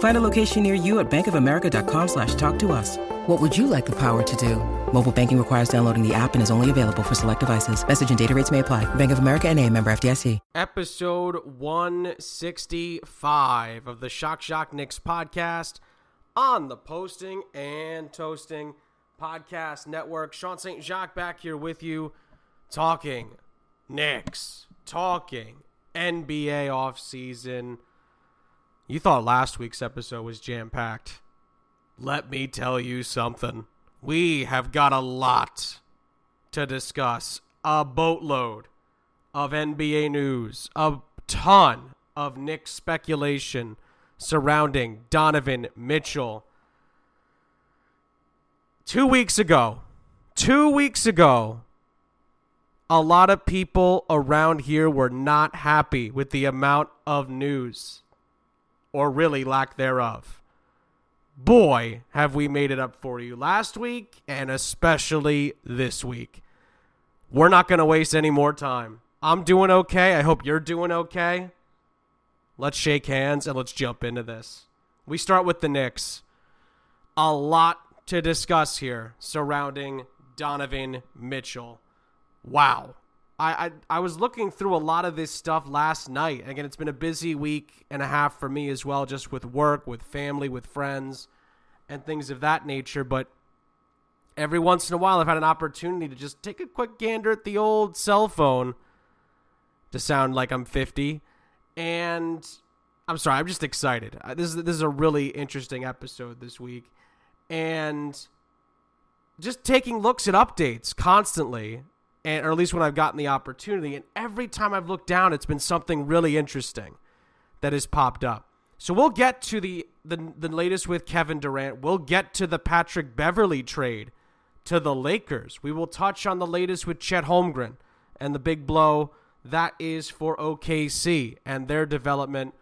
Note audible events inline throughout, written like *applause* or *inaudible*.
Find a location near you at bankofamerica.com slash talk to us. What would you like the power to do? Mobile banking requires downloading the app and is only available for select devices. Message and data rates may apply. Bank of America and a member FDIC. Episode 165 of the Shock Shock Knicks podcast on the Posting and Toasting Podcast Network. Sean St. Jacques back here with you talking Knicks, talking NBA offseason. You thought last week's episode was jam packed. Let me tell you something. We have got a lot to discuss. A boatload of NBA news, a ton of Knicks speculation surrounding Donovan Mitchell. Two weeks ago, two weeks ago, a lot of people around here were not happy with the amount of news, or really lack thereof. Boy, have we made it up for you last week and especially this week. We're not going to waste any more time. I'm doing okay. I hope you're doing okay. Let's shake hands and let's jump into this. We start with the Knicks. A lot to discuss here surrounding Donovan Mitchell. Wow. I, I, I was looking through a lot of this stuff last night. Again, it's been a busy week and a half for me as well, just with work, with family, with friends, and things of that nature. But every once in a while, I've had an opportunity to just take a quick gander at the old cell phone to sound like I'm 50. And I'm sorry, I'm just excited. Uh, this is, this is a really interesting episode this week. And just taking looks at updates constantly, and or at least when I've gotten the opportunity. And every time I've looked down, it's been something really interesting that has popped up. So we'll get to the the, the latest with Kevin Durant. We'll get to the Patrick Beverley trade to the Lakers. We will touch on the latest with Chet Holmgren and the big blow that is for OKC and their development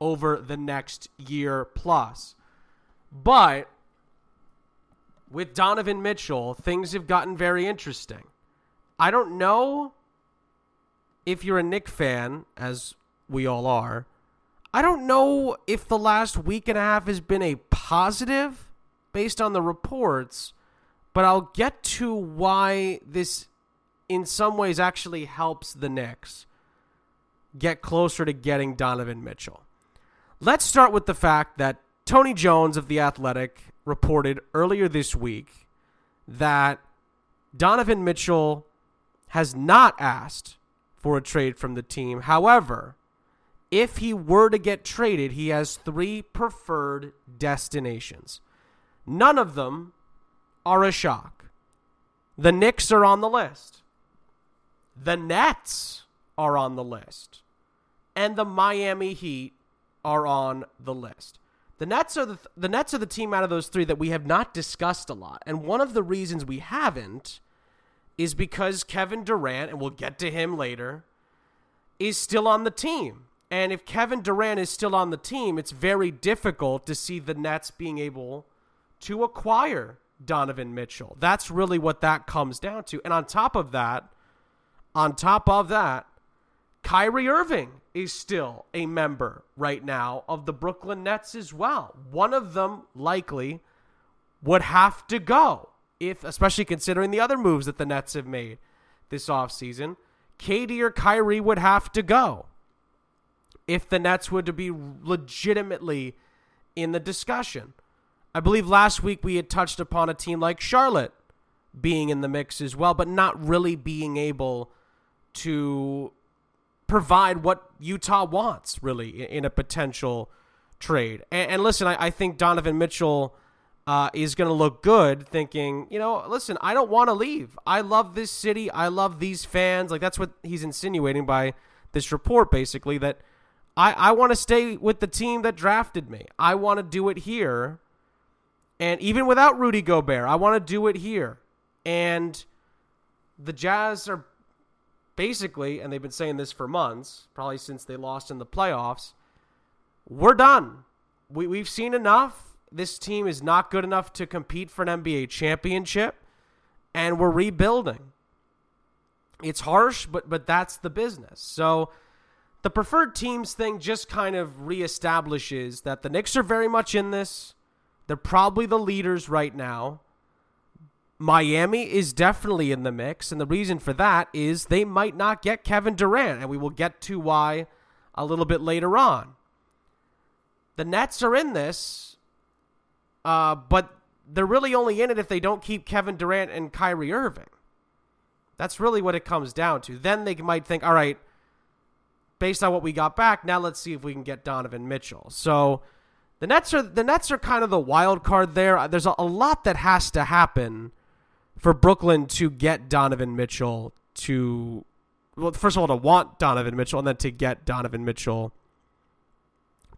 over the next year plus. But with Donovan Mitchell, things have gotten very interesting. I don't know if you're a Knick fan, as we all are. I don't know if the last week and a half has been a positive based on the reports, but I'll get to why this in some ways actually helps the Knicks get closer to getting Donovan Mitchell. Let's start with the fact that Tony Jones of The Athletic reported earlier this week that Donovan Mitchell has not asked for a trade from the team. However, if he were to get traded, he has three preferred destinations. None of them are a shock. The Knicks are on the list. The Nets are on the list. And the Miami Heat are on the list. The Nets are the the Nets are the team out of those three that we have not discussed a lot. And one of the reasons we haven't is because Kevin Durant, and we'll get to him later, is still on the team. And if Kevin Durant is still on the team, it's very difficult to see the Nets being able to acquire Donovan Mitchell. That's really what that comes down to. And on top of that, on top of that, Kyrie Irving is still a member right now of the Brooklyn Nets as well. One of them likely would have to go if especially considering the other moves that the Nets have made this offseason. KD or Kyrie would have to go if the Nets were to be legitimately in the discussion. I believe last week we had touched upon a team like Charlotte being in the mix as well, but not really being able to provide what Utah wants, really, in, a potential trade. And, and listen, I, I, think Donovan Mitchell uh, is going to look good thinking, you know, listen, I don't want to leave. I love this city. I love these fans. Like, that's what he's insinuating by this report, basically, that I, I want to stay with the team that drafted me. I want to do it here. And even without Rudy Gobert, I want to do it here. And the Jazz are basically, and they've been saying this for months, probably since they lost in the playoffs, we're done. We, we've seen enough. This team is not good enough to compete for an NBA championship, and we're rebuilding. It's harsh, but but that's the business. So the preferred teams thing just kind of reestablishes that the Knicks are very much in this. They're probably the leaders right now. Miami is definitely in the mix, and the reason for that is they might not get Kevin Durant, and we will get to why a little bit later on. The Nets are in this, uh, but they're really only in it if they don't keep Kevin Durant and Kyrie Irving. That's really what it comes down to. Then they might think, all right, based on what we got back, now let's see if we can get Donovan Mitchell. So the Nets are the Nets are kind of the wild card there. There's a, a lot that has to happen for Brooklyn to get Donovan Mitchell to well, first of all, to want Donovan Mitchell and then to get Donovan Mitchell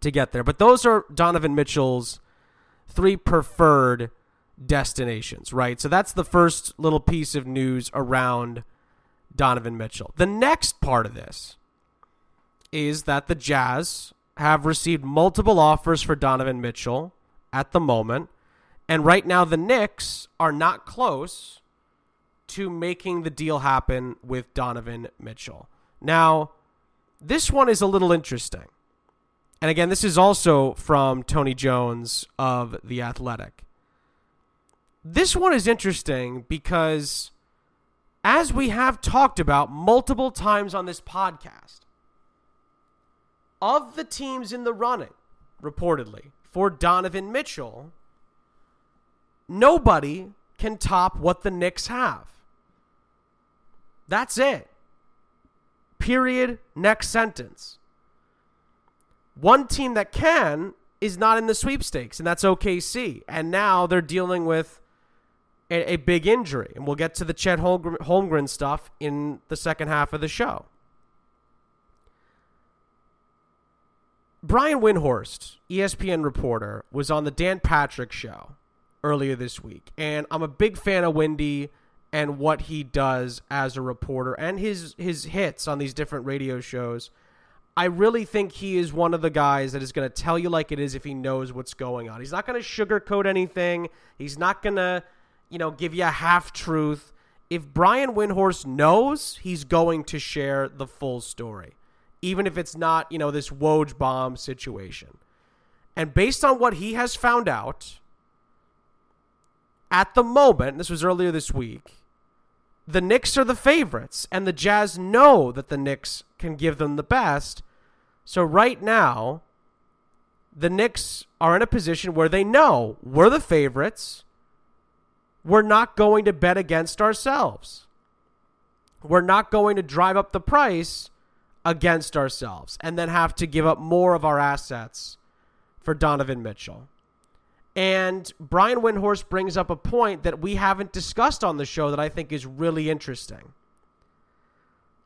to get there. But those are Donovan Mitchell's three preferred destinations, right? So that's the first little piece of news around Donovan Mitchell. The next part of this is that the Jazz have received multiple offers for Donovan Mitchell at the moment. And right now, the Knicks are not close to making the deal happen with Donovan Mitchell. Now, this one is a little interesting. And again, this is also from Tony Jones of The Athletic. This one is interesting because, as we have talked about multiple times on this podcast, of the teams in the running, reportedly, for Donovan Mitchell, nobody can top what the Knicks have. That's it. Period. Next sentence. One team that can is not in the sweepstakes, and that's OKC. And now they're dealing with a, a big injury. And we'll get to the Chet Holmgren, Holmgren stuff in the second half of the show. Brian Windhorst, ESPN reporter, was on the Dan Patrick show earlier this week. And I'm a big fan of Windy and what he does as a reporter and his his hits on these different radio shows. I really think he is one of the guys that is going to tell you like it is if he knows what's going on. He's not going to sugarcoat anything. He's not going to, you know, give you a half truth. If Brian Windhorst knows, he's going to share the full story, even if it's not, you know, this Woj bomb situation. And based on what he has found out, at the moment, this was earlier this week, the Knicks are the favorites, and the Jazz know that the Knicks can give them the best. So right now, the Knicks are in a position where they know we're the favorites. We're not going to bet against ourselves. We're not going to drive up the price against ourselves and then have to give up more of our assets for Donovan Mitchell. And Brian Windhorst brings up a point that we haven't discussed on the show that I think is really interesting.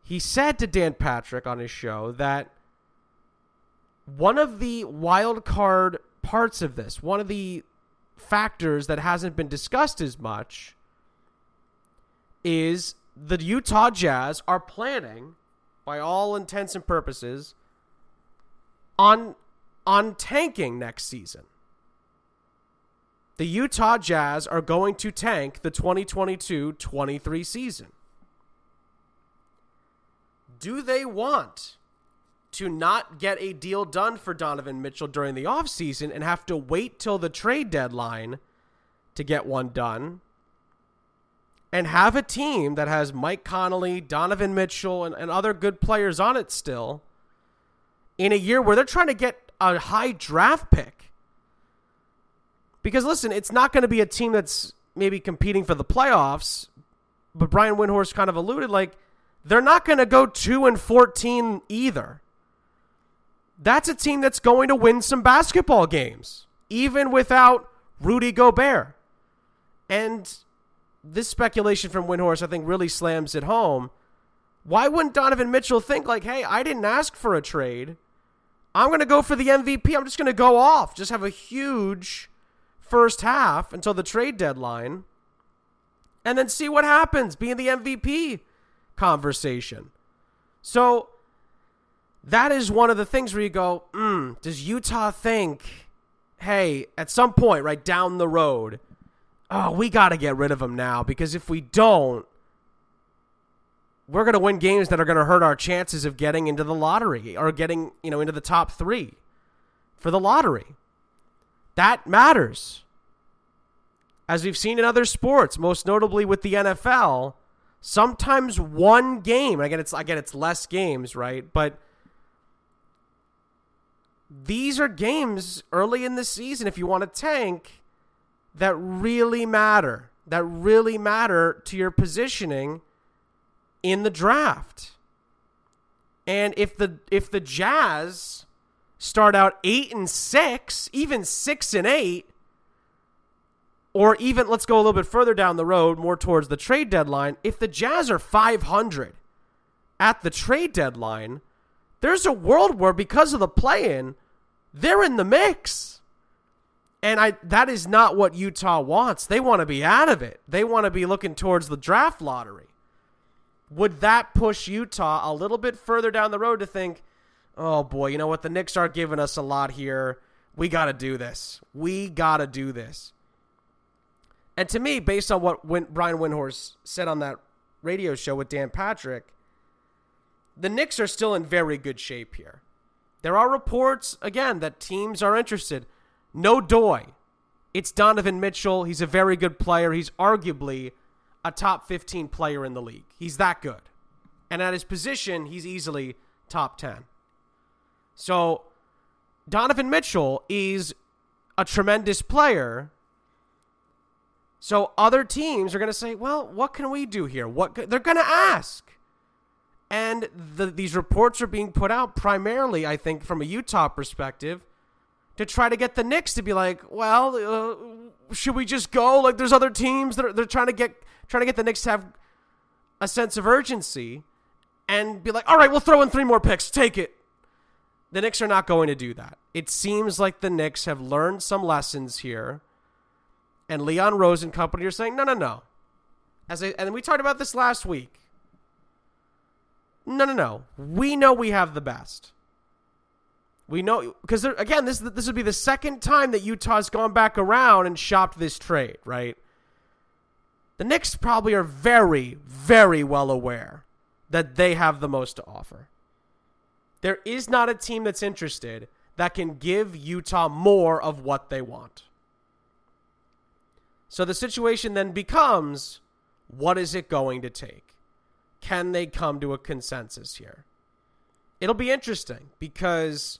He said to Dan Patrick on his show that one of the wild card parts of this, one of the factors that hasn't been discussed as much, is the Utah Jazz are planning, by all intents and purposes, on on tanking next season the Utah Jazz are going to tank the 2022 23 season. Do they want to not get a deal done for Donovan Mitchell during the offseason and have to wait till the trade deadline to get one done? And have a team that has Mike Conley, Donovan Mitchell, and, and other good players on it still in a year where they're trying to get a high draft pick because listen, it's not going to be a team that's maybe competing for the playoffs, but Brian Windhorst kind of alluded like they're not going to go 2 and 14 either. That's a team that's going to win some basketball games, even without Rudy Gobert. And this speculation from Windhorst, I think, really slams it home. Why wouldn't Donovan Mitchell think, like, hey, I didn't ask for a trade? I'm going to go for the MVP. I'm just going to go off, just have a huge first half until the trade deadline, and then see what happens, be in the MVP conversation. So that is one of the things where you go, mm, does Utah think, hey, at some point, right down the road, oh, we got to get rid of him now because if we don't, we're going to win games that are going to hurt our chances of getting into the lottery or getting, you know, into the top 3 for the lottery. That matters. As we've seen in other sports, most notably with the NFL, sometimes one game, again it's again it's less games, right? But these are games early in the season if you want to tank that really matter. That really matter to your positioning in the draft. And if the if the Jazz start out 8 and 6, even 6 and 8, or even let's go a little bit further down the road, more towards the trade deadline, if the Jazz are 500 at the trade deadline, there's a world where because of the play-in, they're in the mix. And I that is not what Utah wants. They want to be out of it. They want to be looking towards the draft lottery. Would that push Utah a little bit further down the road to think, "Oh boy, you know what? The Knicks are giving us a lot here. We got to do this. We got to do this." And to me, based on what Brian Windhorst said on that radio show with Dan Patrick, the Knicks are still in very good shape here. There are reports, again, that teams are interested. No Doy. It's Donovan Mitchell. He's a very good player. He's arguably a top 15 player in the league. He's that good. And at his position, he's easily top 10. So Donovan Mitchell is a tremendous player. So other teams are going to say, "Well, what can we do here?" What they're going to ask. And the, these reports are being put out primarily, I think, from a Utah perspective, to try to get the Knicks to be like, well, uh, should we just go? Like, there's other teams that are they're trying to get trying to get the Knicks to have a sense of urgency and be like, all right, we'll throw in three more picks, take it. The Knicks are not going to do that. It seems like the Knicks have learned some lessons here, and Leon Rose and company are saying, no, no, no. As I, and we talked about this last week. No, no, no. We know we have the best. We know because again, this this would be the second time that Utah's gone back around and shopped this trade, right? The Knicks probably are very, very well aware that they have the most to offer. There is not a team that's interested that can give Utah more of what they want. So the situation then becomes what is it going to take? Can they come to a consensus here? It'll be interesting because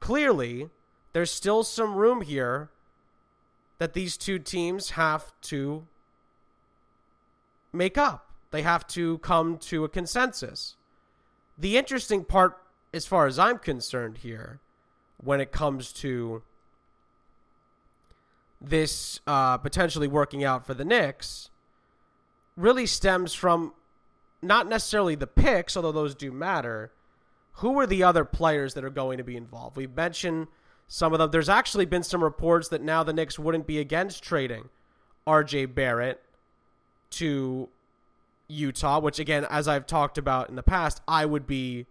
clearly there's still some room here that these two teams have to make up. They have to come to a consensus. The interesting part, as far as I'm concerned, here, when it comes to this uh, potentially working out for the Knicks, really stems from not necessarily the picks, although those do matter. Who are the other players that are going to be involved? We've mentioned some of them. There's actually been some reports that now the Knicks wouldn't be against trading RJ Barrett to Utah, which again, as I've talked about in the past, I would be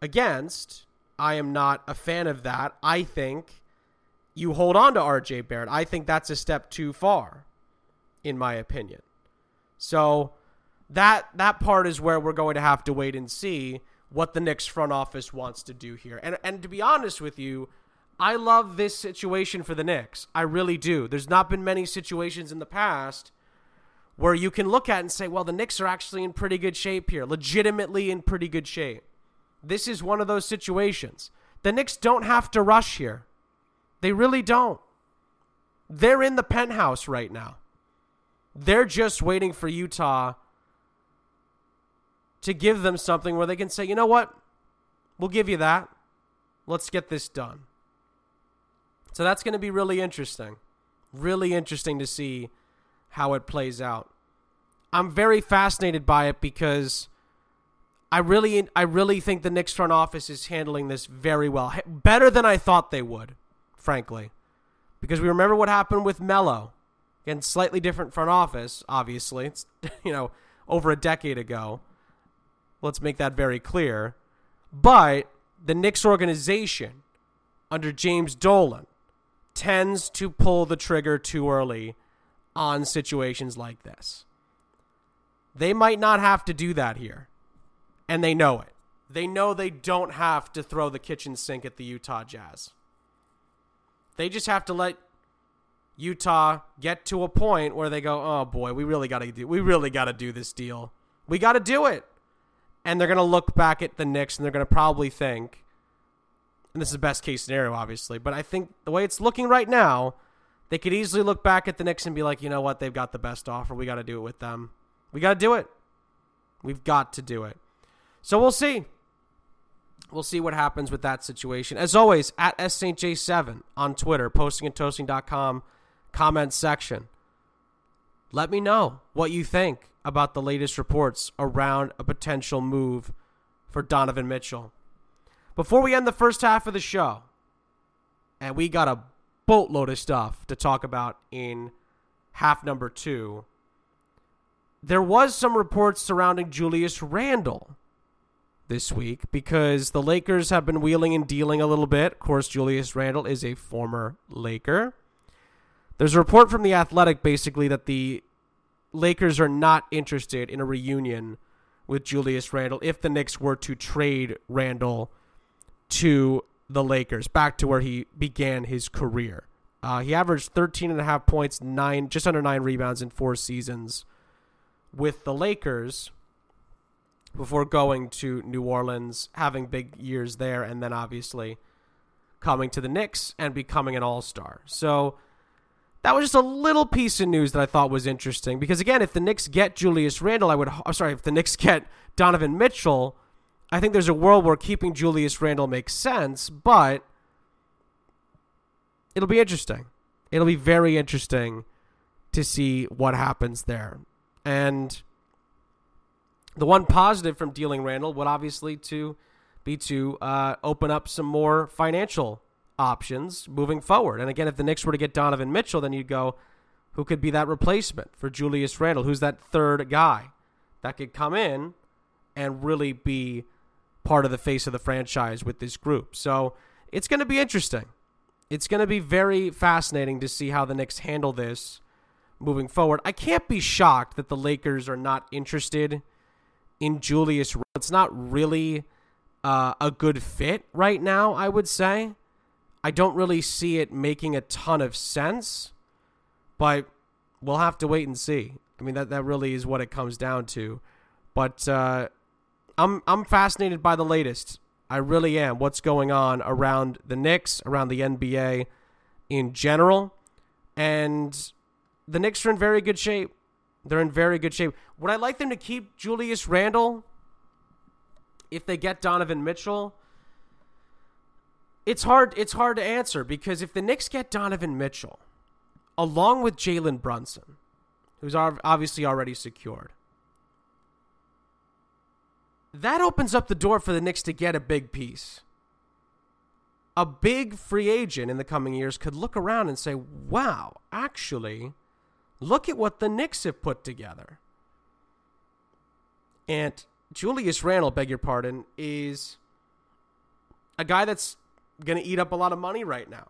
against. I am not a fan of that. I think you hold on to RJ Barrett. I think that's a step too far, in my opinion. So that that part is where we're going to have to wait and see what the Knicks front office wants to do here. And and to be honest with you, I love this situation for the Knicks. I really do. There's not been many situations in the past where you can look at and say, well, the Knicks are actually in pretty good shape here, legitimately in pretty good shape. This is one of those situations. The Knicks don't have to rush here. They really don't. They're in the penthouse right now. They're just waiting for Utah to give them something where they can say, you know what? We'll give you that. Let's get this done. So that's going to be really interesting. Really interesting to see how it plays out. I'm very fascinated by it because I really I really think the Knicks front office is handling this very well. Better than I thought they would, frankly. Because we remember what happened with Melo. Again, slightly different front office, obviously. It's *laughs* you know, over a decade ago. Let's make that very clear. But the Knicks organization under James Dolan tends to pull the trigger too early on situations like this. They might not have to do that here, and they know it. They know they don't have to throw the kitchen sink at the Utah Jazz. They just have to let Utah get to a point where they go, "Oh boy, we really got to do we really got to do this deal. We got to do it." And they're going to look back at the Knicks and they're going to probably think, and this is the best case scenario, obviously, but I think the way it's looking right now, they could easily look back at the Knicks and be like, you know what, they've got the best offer. We got to do it with them. We got to do it. We've got to do it. So we'll see. We'll see what happens with that situation. As always, at SSJ7 on Twitter, postingandtoasting.com, comment section. Let me know what you think about the latest reports around a potential move for Donovan Mitchell. Before we end the first half of the show, and we got a boatload of stuff to talk about in half number two, there was some reports surrounding Julius Randle this week because the Lakers have been wheeling and dealing a little bit. Of course, Julius Randle is a former Laker. There's a report from The Athletic basically that the Lakers are not interested in a reunion with Julius Randle if the Knicks were to trade Randle to the Lakers, back to where he began his career. Uh, he averaged 13 and a half points, nine, just under nine rebounds in four seasons with the Lakers before going to New Orleans, having big years there, and then obviously coming to the Knicks and becoming an all star. So that was just a little piece of news that I thought was interesting because, again, if the Knicks get Julius Randle, I would, I'm sorry, if the Knicks *laughs* get Donovan Mitchell, I think there's a world where keeping Julius Randle makes sense, but it'll be interesting. It'll be very interesting to see what happens there. And the one positive from dealing Randle would obviously to be to uh, open up some more financial options moving forward. And again, if the Knicks were to get Donovan Mitchell, then you'd go, who could be that replacement for Julius Randle? Who's that third guy that could come in and really be part of the face of the franchise with this group. So it's going to be interesting. It's going to be very fascinating to see how the Knicks handle this moving forward. I can't be shocked that the Lakers are not interested in Julius. It's not really uh, a good fit right now, I would say. I don't really see it making a ton of sense, but we'll have to wait and see. I mean, that, that really is what it comes down to. But uh, I'm I'm fascinated by the latest. I really am. What's going on around the Knicks, around the NBA in general, and the Knicks are in very good shape. They're in very good shape. Would I like them to keep Julius Randle if they get Donovan Mitchell? It's hard. It's hard to answer because if the Knicks get Donovan Mitchell, along with Jalen Brunson, who's obviously already secured, that opens up the door for the Knicks to get a big piece. A big free agent in the coming years could look around and say, wow, actually, look at what the Knicks have put together. And Julius Randle, beg your pardon, is a guy that's going to eat up a lot of money right now.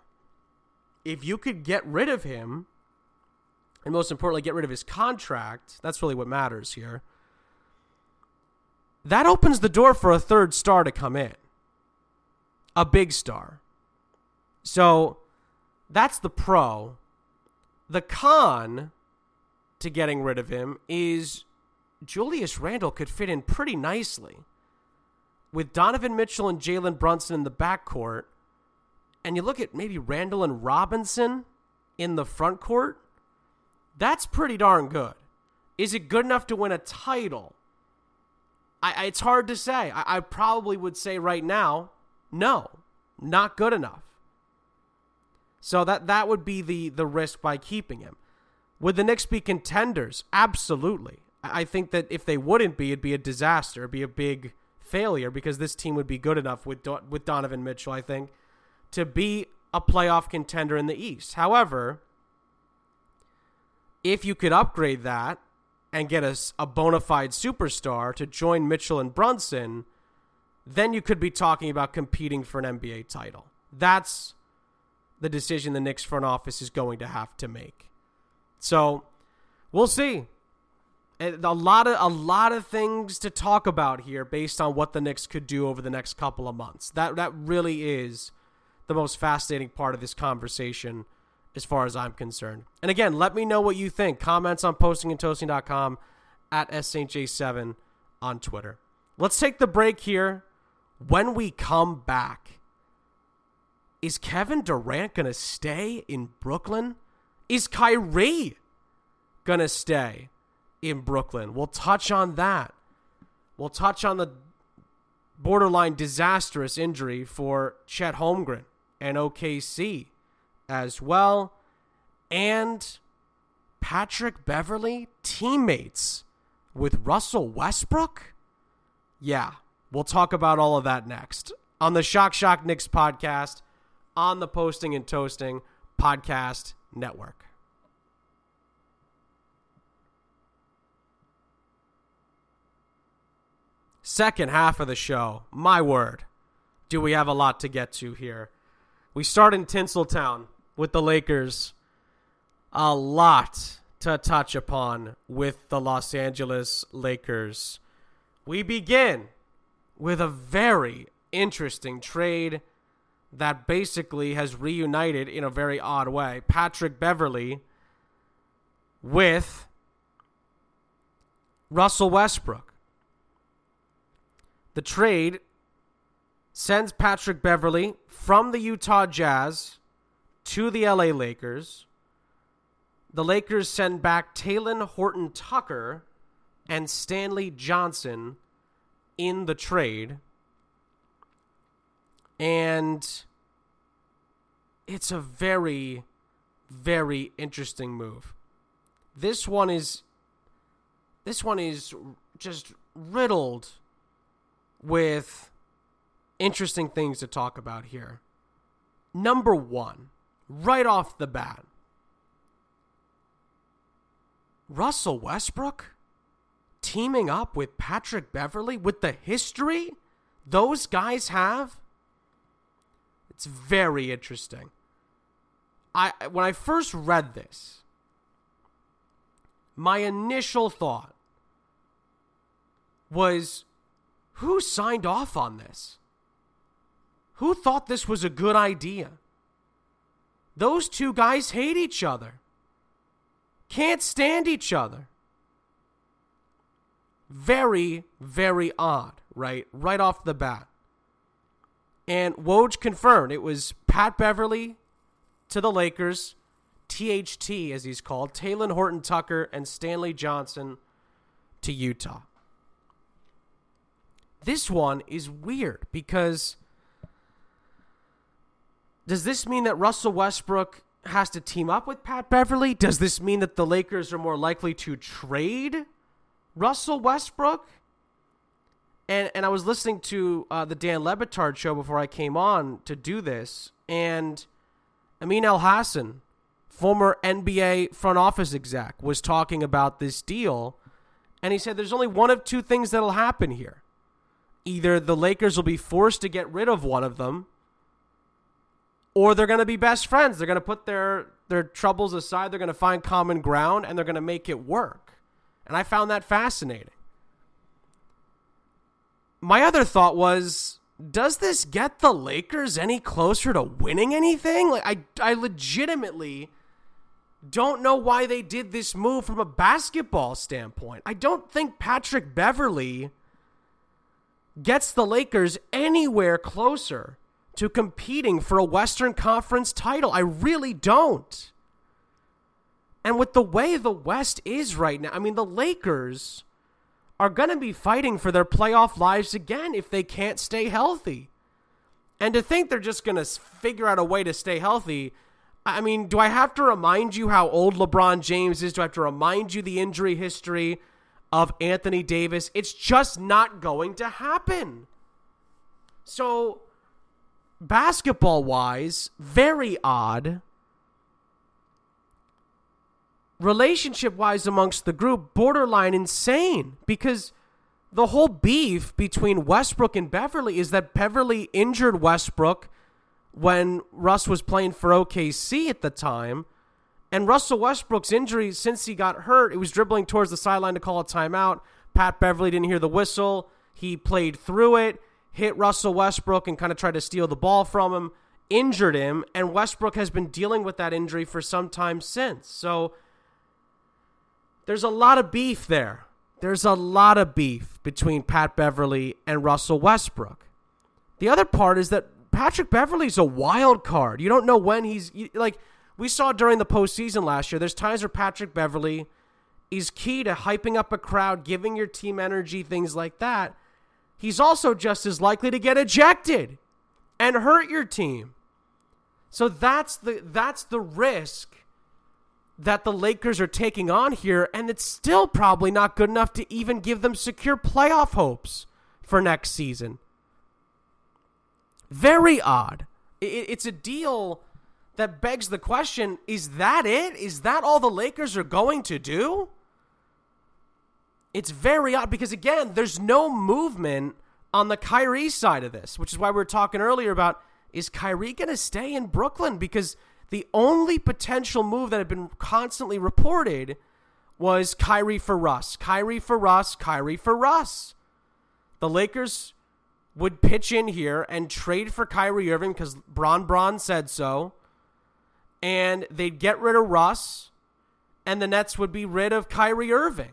If you could get rid of him, and most importantly, get rid of his contract, that's really what matters here that opens the door for a third star to come in, a big star. So that's the pro. The con to getting rid of him is Julius Randle could fit in pretty nicely with Donovan Mitchell and Jalen Brunson in the backcourt. And you look at maybe Randle and Robinson in the front court. That's pretty darn good. Is it good enough to win a title? I, it's hard to say. I, I probably would say right now, no, not good enough. So that that would be the the risk by keeping him. Would the Knicks be contenders? Absolutely. I think that if they wouldn't be, it'd be a disaster. It'd be a big failure because this team would be good enough with Do- with Donovan Mitchell, I think, to be a playoff contender in the East. However, if you could upgrade that and get a, a bona fide superstar to join Mitchell and Brunson, then you could be talking about competing for an NBA title. That's the decision the Knicks front office is going to have to make. So we'll see. A lot of a lot of things to talk about here based on what the Knicks could do over the next couple of months. That that really is the most fascinating part of this conversation as far as I'm concerned. And again, let me know what you think. Comments on postingandtoasting.com at SSJ7 on Twitter. Let's take the break here. When we come back, is Kevin Durant going to stay in Brooklyn? Is Kyrie going to stay in Brooklyn? We'll touch on that. We'll touch on the borderline disastrous injury for Chet Holmgren and OKC as well. And Patrick Beverley teammates with Russell Westbrook? Yeah, we'll talk about all of that next on the Shock Shock Knicks podcast on the Posting and Toasting Podcast Network. Second half of the show, my word, do we have a lot to get to here. We start in Tinseltown with the Lakers. A lot to touch upon with the Los Angeles Lakers. We begin with a very interesting trade that basically has reunited in a very odd way Patrick Beverley with Russell Westbrook. The trade sends Patrick Beverley from the Utah Jazz to the LA Lakers. The Lakers send back Talen Horton Tucker and Stanley Johnson in the trade. And it's a very, very interesting move. This one is this one is just riddled with interesting things to talk about here. Number one, right off the bat, Russell Westbrook teaming up with Patrick Beverley with the history those guys have. It's very interesting. I when I first read this, my initial thought was who signed off on this? Who thought this was a good idea? Those two guys hate each other. Can't stand each other. Very, very odd, right? Right off the bat. And Woj confirmed it was Pat Beverley to the Lakers, THT as he's called, Talen Horton Tucker, and Stanley Johnson to Utah. This one is weird because does this mean that Russell Westbrook has to team up with Pat Beverley? Does this mean that the Lakers are more likely to trade Russell Westbrook? And and I was listening to uh, the Dan Le Batard show before I came on to do this, and Amin Elhassan, former NBA front office exec, was talking about this deal, and he said there's only one of two things that'll happen here. Either the Lakers will be forced to get rid of one of them, or they're going to be best friends. They're going to put their their troubles aside. They're going to find common ground and they're going to make it work. And I found that fascinating. My other thought was does this get the Lakers any closer to winning anything? Like I I legitimately don't know why they did this move from a basketball standpoint. I don't think Patrick Beverley gets the Lakers anywhere closer to competing for a Western Conference title. I really don't. And with the way the West is right now, I mean, the Lakers are going to be fighting for their playoff lives again if they can't stay healthy. And to think they're just going to figure out a way to stay healthy, I mean, do I have to remind you how old LeBron James is? Do I have to remind you the injury history of Anthony Davis? It's just not going to happen. So, basketball wise, very odd. Relationship wise, amongst the group, borderline insane because the whole beef between Westbrook and Beverley is that Beverley injured Westbrook when Russ was playing for OKC at the time. And Russell Westbrook's injury, since he got hurt, it was dribbling towards the sideline to call a timeout. Pat Beverley didn't hear the whistle. He played through it, hit Russell Westbrook, and kind of tried to steal the ball from him, injured him. And Westbrook has been dealing with that injury for some time since. So there's a lot of beef there. There's a lot of beef between Pat Beverley and Russell Westbrook. The other part is that Patrick Beverley's a wild card. You don't know when he's like we saw during the postseason last year. There's times where Patrick Beverley is key to hyping up a crowd, giving your team energy, things like that. He's also just as likely to get ejected and hurt your team. So that's the that's the risk that the Lakers are taking on here, and it's still probably not good enough to even give them secure playoff hopes for next season. Very odd. It's a deal that begs the question is that it? Is that all the Lakers are going to do? It's very odd because, again, there's no movement on the Kyrie side of this, which is why we were talking earlier about is Kyrie going to stay in Brooklyn? Because the only potential move that had been constantly reported was Kyrie for Russ. Kyrie for Russ. Kyrie for Russ. The Lakers would pitch in here and trade for Kyrie Irving because Bron Bron said so. And they'd get rid of Russ, and the Nets would be rid of Kyrie Irving.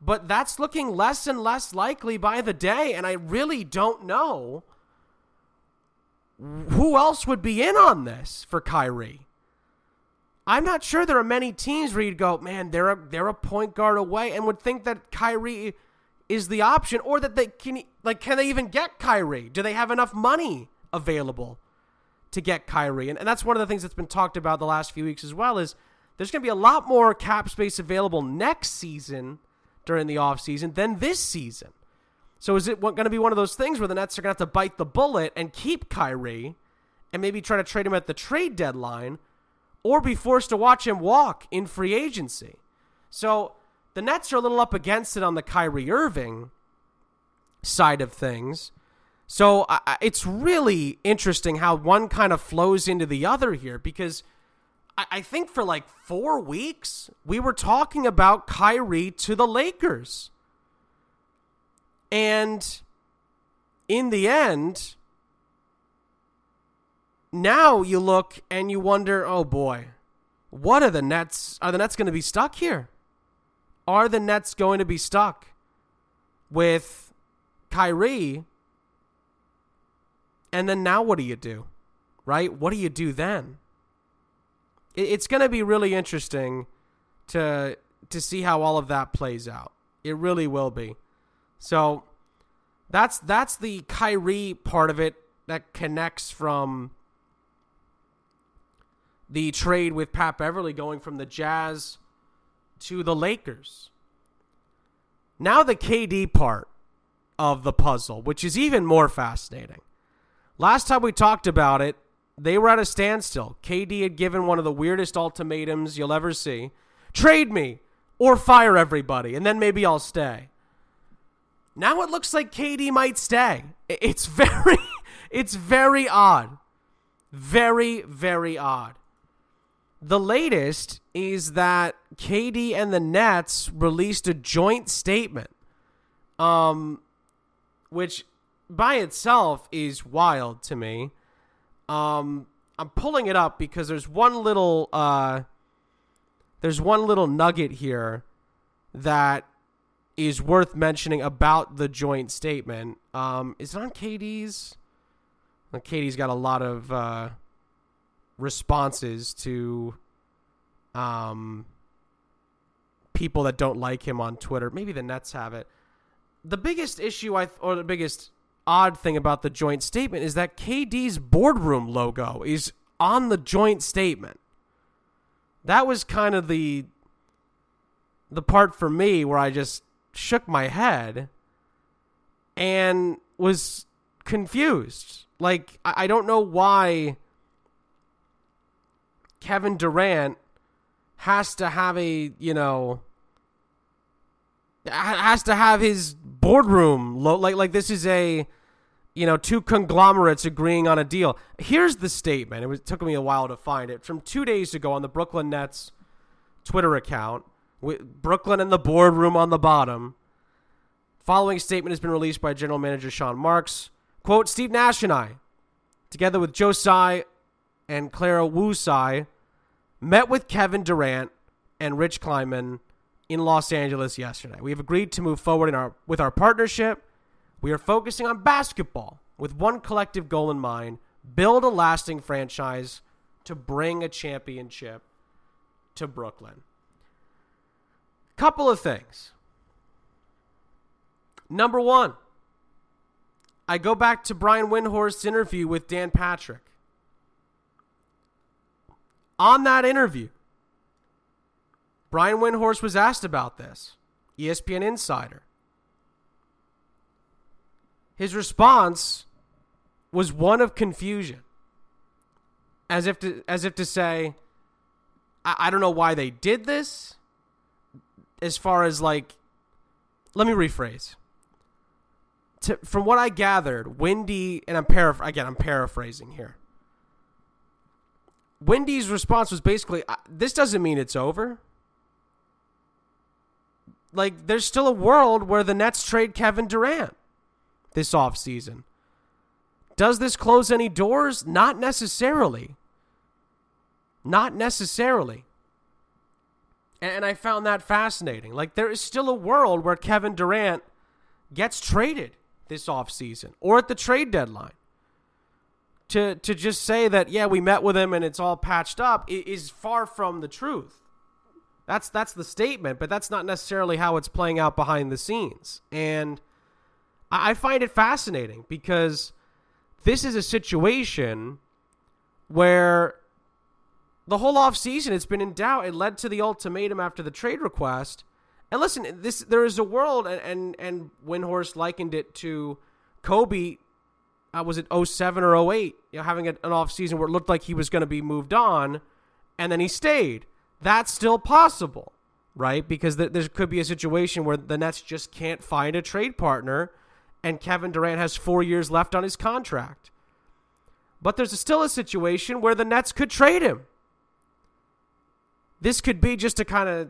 But that's looking less and less likely by the day, and I really don't know who else would be in on this for Kyrie. I'm not sure there are many teams where you'd go, man, they're a, they're a point guard away, and would think that Kyrie is the option, or that they can like can they even get Kyrie? Do they have enough money available to get Kyrie? And, and that's one of the things that's been talked about the last few weeks as well. Is there's going to be a lot more cap space available next season during the offseason than this season. So is it going to be one of those things where the Nets are going to have to bite the bullet and keep Kyrie and maybe try to trade him at the trade deadline or be forced to watch him walk in free agency? So the Nets are a little up against it on the Kyrie Irving side of things. So it's really interesting how one kind of flows into the other here because I, I think for like four weeks we were talking about Kyrie to the Lakers. And in the end, now you look and you wonder, oh boy, what are the Nets? Are the Nets going to be stuck here? Are the Nets going to be stuck with Kyrie? And then now what do you do? Right? What do you do then? It's going to be really interesting to to see how all of that plays out. It really will be. So that's that's the Kyrie part of it that connects from the trade with Pat Beverley going from the Jazz to the Lakers. Now, the KD part of the puzzle, which is even more fascinating. Last time we talked about it, they were at a standstill. KD had given one of the weirdest ultimatums you'll ever see trade me or fire everybody, and then maybe I'll stay. Now it looks like KD might stay. It's *laughs* very, it's very odd. Very, very odd. The latest is that KD and the Nets released a joint statement, um, which by itself is wild to me. Um, I'm pulling it up because there's one little uh, there's one little nugget here that is worth mentioning about the joint statement. Um, is it on KD's? Well, KD's got a lot of uh, responses to um, people that don't like him on Twitter. Maybe the Nets have it. The biggest issue, I or the biggest odd thing about the joint statement is that KD's boardroom logo is on the joint statement. That was kind of the the part for me where I just shook my head and was confused. Like I, don't know why Kevin Durant has to have a, you know, has to have his boardroom lo- like like this is a you know two conglomerates agreeing on a deal. Here's the statement. It, was, it took me a while to find it from 2 days ago on the Brooklyn Nets Twitter account with Brooklyn and the boardroom on the bottom. Following statement has been released by General Manager Sean Marks. Quote, Steve Nash and I, together with Joe Tsai and Clara Wu Tsai, met with Kevin Durant and Rich Kleiman in Los Angeles yesterday. We have agreed to move forward in our with our partnership. We are focusing on basketball with one collective goal in mind: build a lasting franchise to bring a championship to Brooklyn. Couple of things. Number 1, I go back to Brian Windhorst's interview with Dan Patrick. On that interview, Brian Windhorst was asked about this, ESPN Insider. His response was one of confusion, as if to, as if to say, I, I don't know why they did this. As far as like, let me rephrase. To, from what I gathered, Windy and I'm again I'm paraphrasing here. Windy's response was basically, "This doesn't mean it's over." like there's still a world where the Nets trade Kevin Durant this offseason. Does this close any doors? Not necessarily. Not necessarily. And I found that fascinating. Like there is still a world where Kevin Durant gets traded this offseason or at the trade deadline. To to just say that yeah, we met with him and it's all patched up is far from the truth. That's that's the statement, but that's not necessarily how it's playing out behind the scenes. And I find it fascinating because this is a situation where the whole offseason it's been in doubt. It led to the ultimatum after the trade request. And listen, this there is a world and and, and Windhorst likened it to Kobe uh, was it 07 or 08, you know, having an offseason where it looked like he was going to be moved on and then he stayed that's still possible, right? Because th- there could be a situation where the Nets just can't find a trade partner and Kevin Durant has four years left on his contract. But there's still a situation where the Nets could trade him. This could be just to kind of,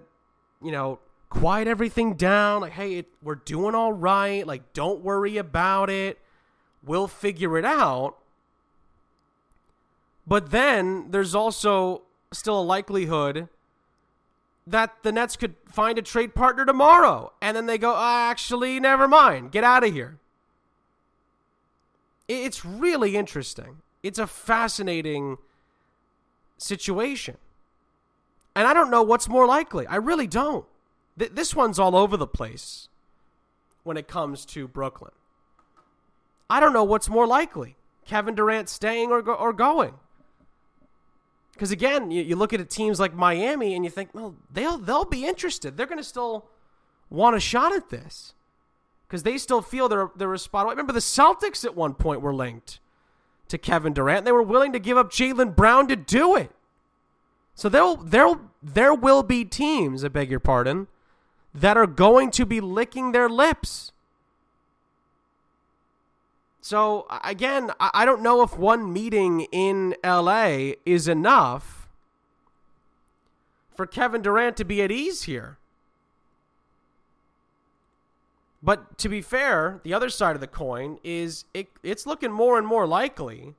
you know, quiet everything down. Like, hey, it, we're doing all right. Like, don't worry about it. We'll figure it out. But then there's also still a likelihood that the Nets could find a trade partner tomorrow. And then they go, oh, actually, never mind. Get out of here. It's really interesting. It's a fascinating situation. And I don't know what's more likely. I really don't. Th- this one's all over the place when it comes to Brooklyn. I don't know what's more likely Kevin Durant staying or, go- or going. Because again, you, you look at teams like Miami and you think, well, they'll they'll be interested. They're going to still want a shot at this because they still feel they're they're a spot. I remember the Celtics at one point were linked to Kevin Durant. They were willing to give up Jaylen Brown to do it. So there there there will be teams, I beg your pardon, that are going to be licking their lips so again, I don't know if one meeting in LA is enough for Kevin Durant to be at ease here. But to be fair, the other side of the coin is it, it's looking more and more likely,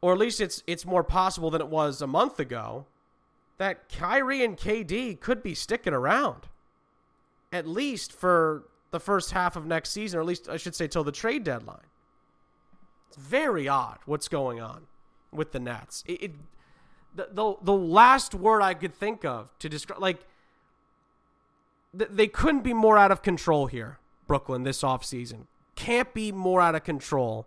or at least it's it's more possible than it was a month ago, that Kyrie and KD could be sticking around, at least for the first half of next season, or at least I should say till the trade deadline. It's very odd what's going on with the Nets. It, it the, the the last word I could think of to describe like they couldn't be more out of control here, Brooklyn, this offseason. Can't be more out of control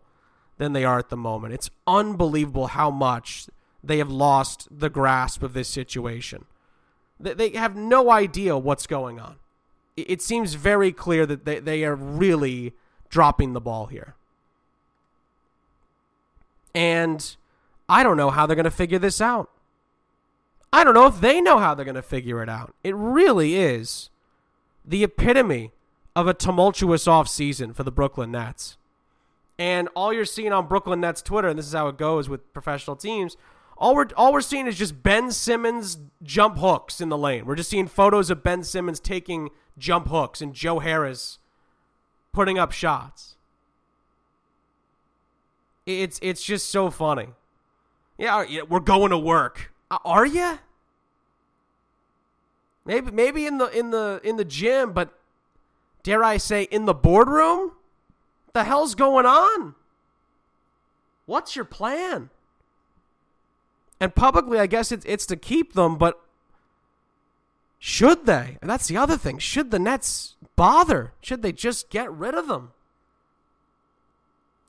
than they are at the moment. It's unbelievable how much they have lost the grasp of this situation. They have no idea what's going on. It seems very clear that they, they are really dropping the ball here. And I don't know how they're going to figure this out. I don't know if they know how they're going to figure it out. It really is the epitome of a tumultuous offseason for the Brooklyn Nets. And all you're seeing on Brooklyn Nets Twitter, and this is how it goes with professional teams, all we're all we're seeing is just Ben Simmons jump hooks in the lane. We're just seeing photos of Ben Simmons taking jump hooks and Joe Harris putting up shots. It's it's just so funny. Yeah, we're going to work. Are you? Maybe maybe in the in the in the gym, but dare I say in the boardroom? The hell's going on? What's your plan? And publicly, I guess it's it's to keep them, but should they? And that's the other thing. Should the Nets bother? Should they just get rid of them?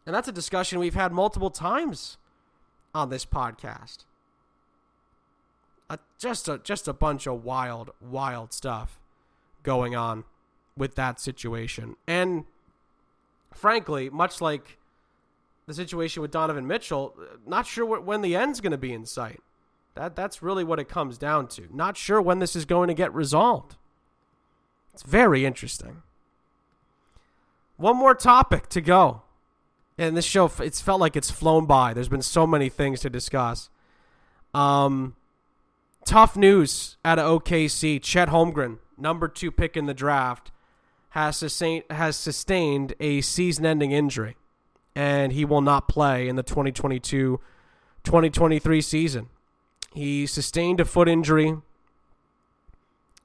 And that's a discussion we've had multiple times on this podcast. Uh, just a just a bunch of wild, wild stuff going on with that situation. And frankly, much like the situation with Donovan Mitchell, not sure what, when the end's going to be in sight. That that's really what it comes down to. Not sure when this is going to get resolved. It's very interesting. One more topic to go. And this show it's felt like it's flown by. There's been so many things to discuss. Um tough news out of OKC. Chet Holmgren, number 2 pick in the draft, has sustained has sustained a season-ending injury and he will not play in the 2022-2023 season. He sustained a foot injury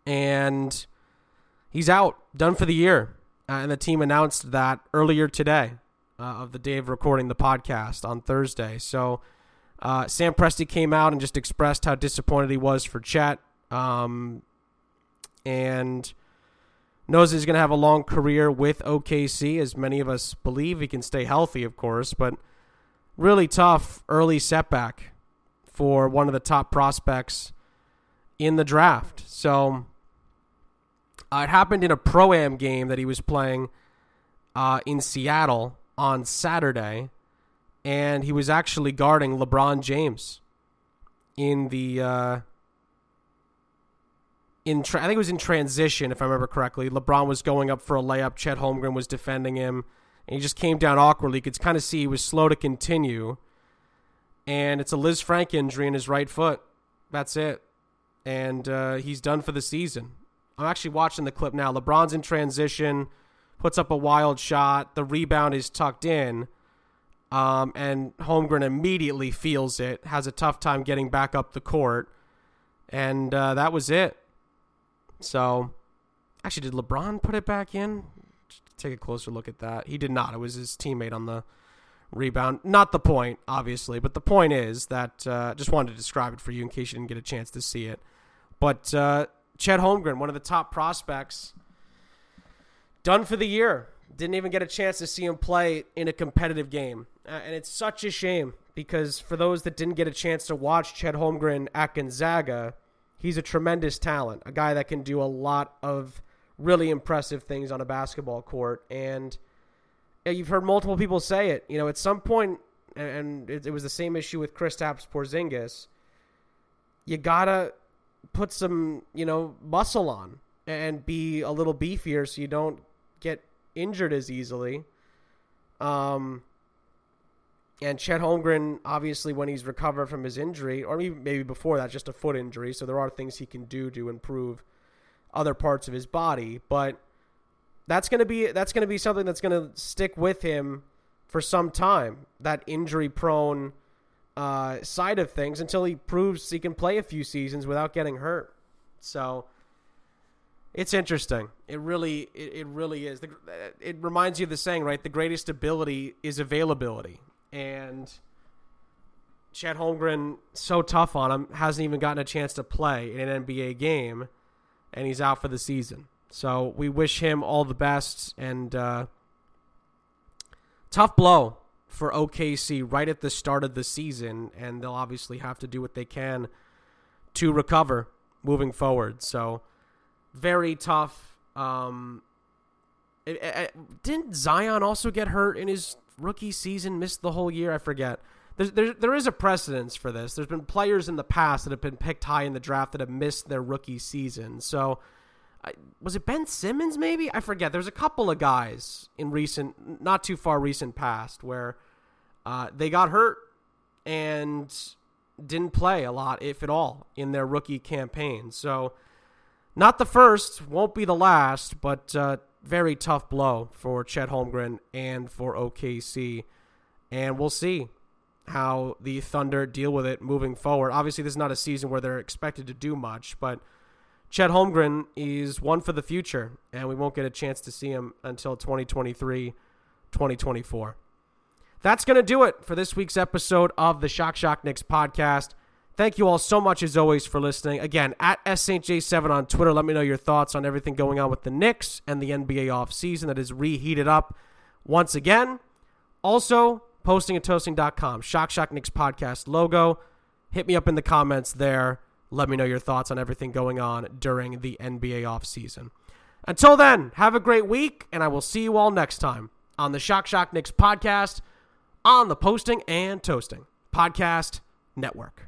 and he's out, done for the year. Uh, and the team announced that earlier today uh, of the day of recording the podcast on Thursday. So uh, Sam Presti came out and just expressed how disappointed he was for Chet. Um, and knows he's going to have a long career with OKC, as many of us believe. He can stay healthy, of course, but really tough early setback for one of the top prospects in the draft. So uh, it happened in a pro am game that he was playing uh, in Seattle on Saturday, and he was actually guarding LeBron James in the. Uh, in tra- I think it was in transition, if I remember correctly. LeBron was going up for a layup. Chet Holmgren was defending him, and he just came down awkwardly. You could kind of see he was slow to continue and it's a Liz Lisfranc injury in his right foot. That's it, and uh, he's done for the season. I'm actually watching the clip now. LeBron's in transition, puts up a wild shot. The rebound is tucked in, um, and Holmgren immediately feels it. Has a tough time getting back up the court, and uh, that was it. So, actually, did LeBron put it back in? Take a closer look at that. He did not. It was his teammate on the rebound. Not the point, obviously, but the point is that uh, just wanted to describe it for you in case you didn't get a chance to see it. But uh, Chet Holmgren, one of the top prospects, done for the year. Didn't even get a chance to see him play in a competitive game. Uh, and it's such a shame because for those that didn't get a chance to watch Chet Holmgren at Gonzaga, he's a tremendous talent, a guy that can do a lot of really impressive things on a basketball court. And – you've heard multiple people say it. You know, at some point, and it, it was the same issue with Kristaps Porzingis. You gotta put some, you know, muscle on and be a little beefier so you don't get injured as easily. Um, and Chet Holmgren, obviously, when he's recovered from his injury, or maybe before that, just a foot injury, so there are things he can do to improve other parts of his body. But that's gonna be that's gonna be something that's gonna stick with him for some time. That injury prone uh, side of things until he proves he can play a few seasons without getting hurt. So it's interesting. It really it, it really is. The, it reminds you of the saying, right? The greatest ability is availability, and. Chet Holmgren so tough on him hasn't even gotten a chance to play in an NBA game, and he's out for the season. So we wish him all the best and uh, tough blow for OKC right at the start of the season, and they'll obviously have to do what they can to recover moving forward. So very tough. Um, it, it, didn't Zion also get hurt in his rookie season? Missed the whole year? I forget. There's, there, there is a precedence for this. There's been players in the past that have been picked high in the draft that have missed their rookie season. So was it Ben Simmons maybe? I forget. There's a couple of guys in recent, not too far recent past where uh, they got hurt and didn't play a lot, if at all, in their rookie campaign. So, not the first, won't be the last, but uh, very tough blow for Chet Holmgren and for OKC. And we'll see how the Thunder deal with it moving forward. Obviously, this is not a season where they're expected to do much, but Chet Holmgren is one for the future, and we won't get a chance to see him until 2023 2024. That's going to do it for this week's episode of the Shock Shock Knicks podcast. Thank you all so much, as always, for listening. Again, at SSJ7 on Twitter, let me know your thoughts on everything going on with the Knicks and the NBA offseason that is reheated up once again. Also, postingandtoasting.com, Shock Shock Knicks podcast logo. Hit me up in the comments there. Let me know your thoughts on everything going on during the NBA offseason. Until then, have a great week, and I will see you all next time on the Shock Shock Knicks podcast on the Posting and Toasting Podcast Network.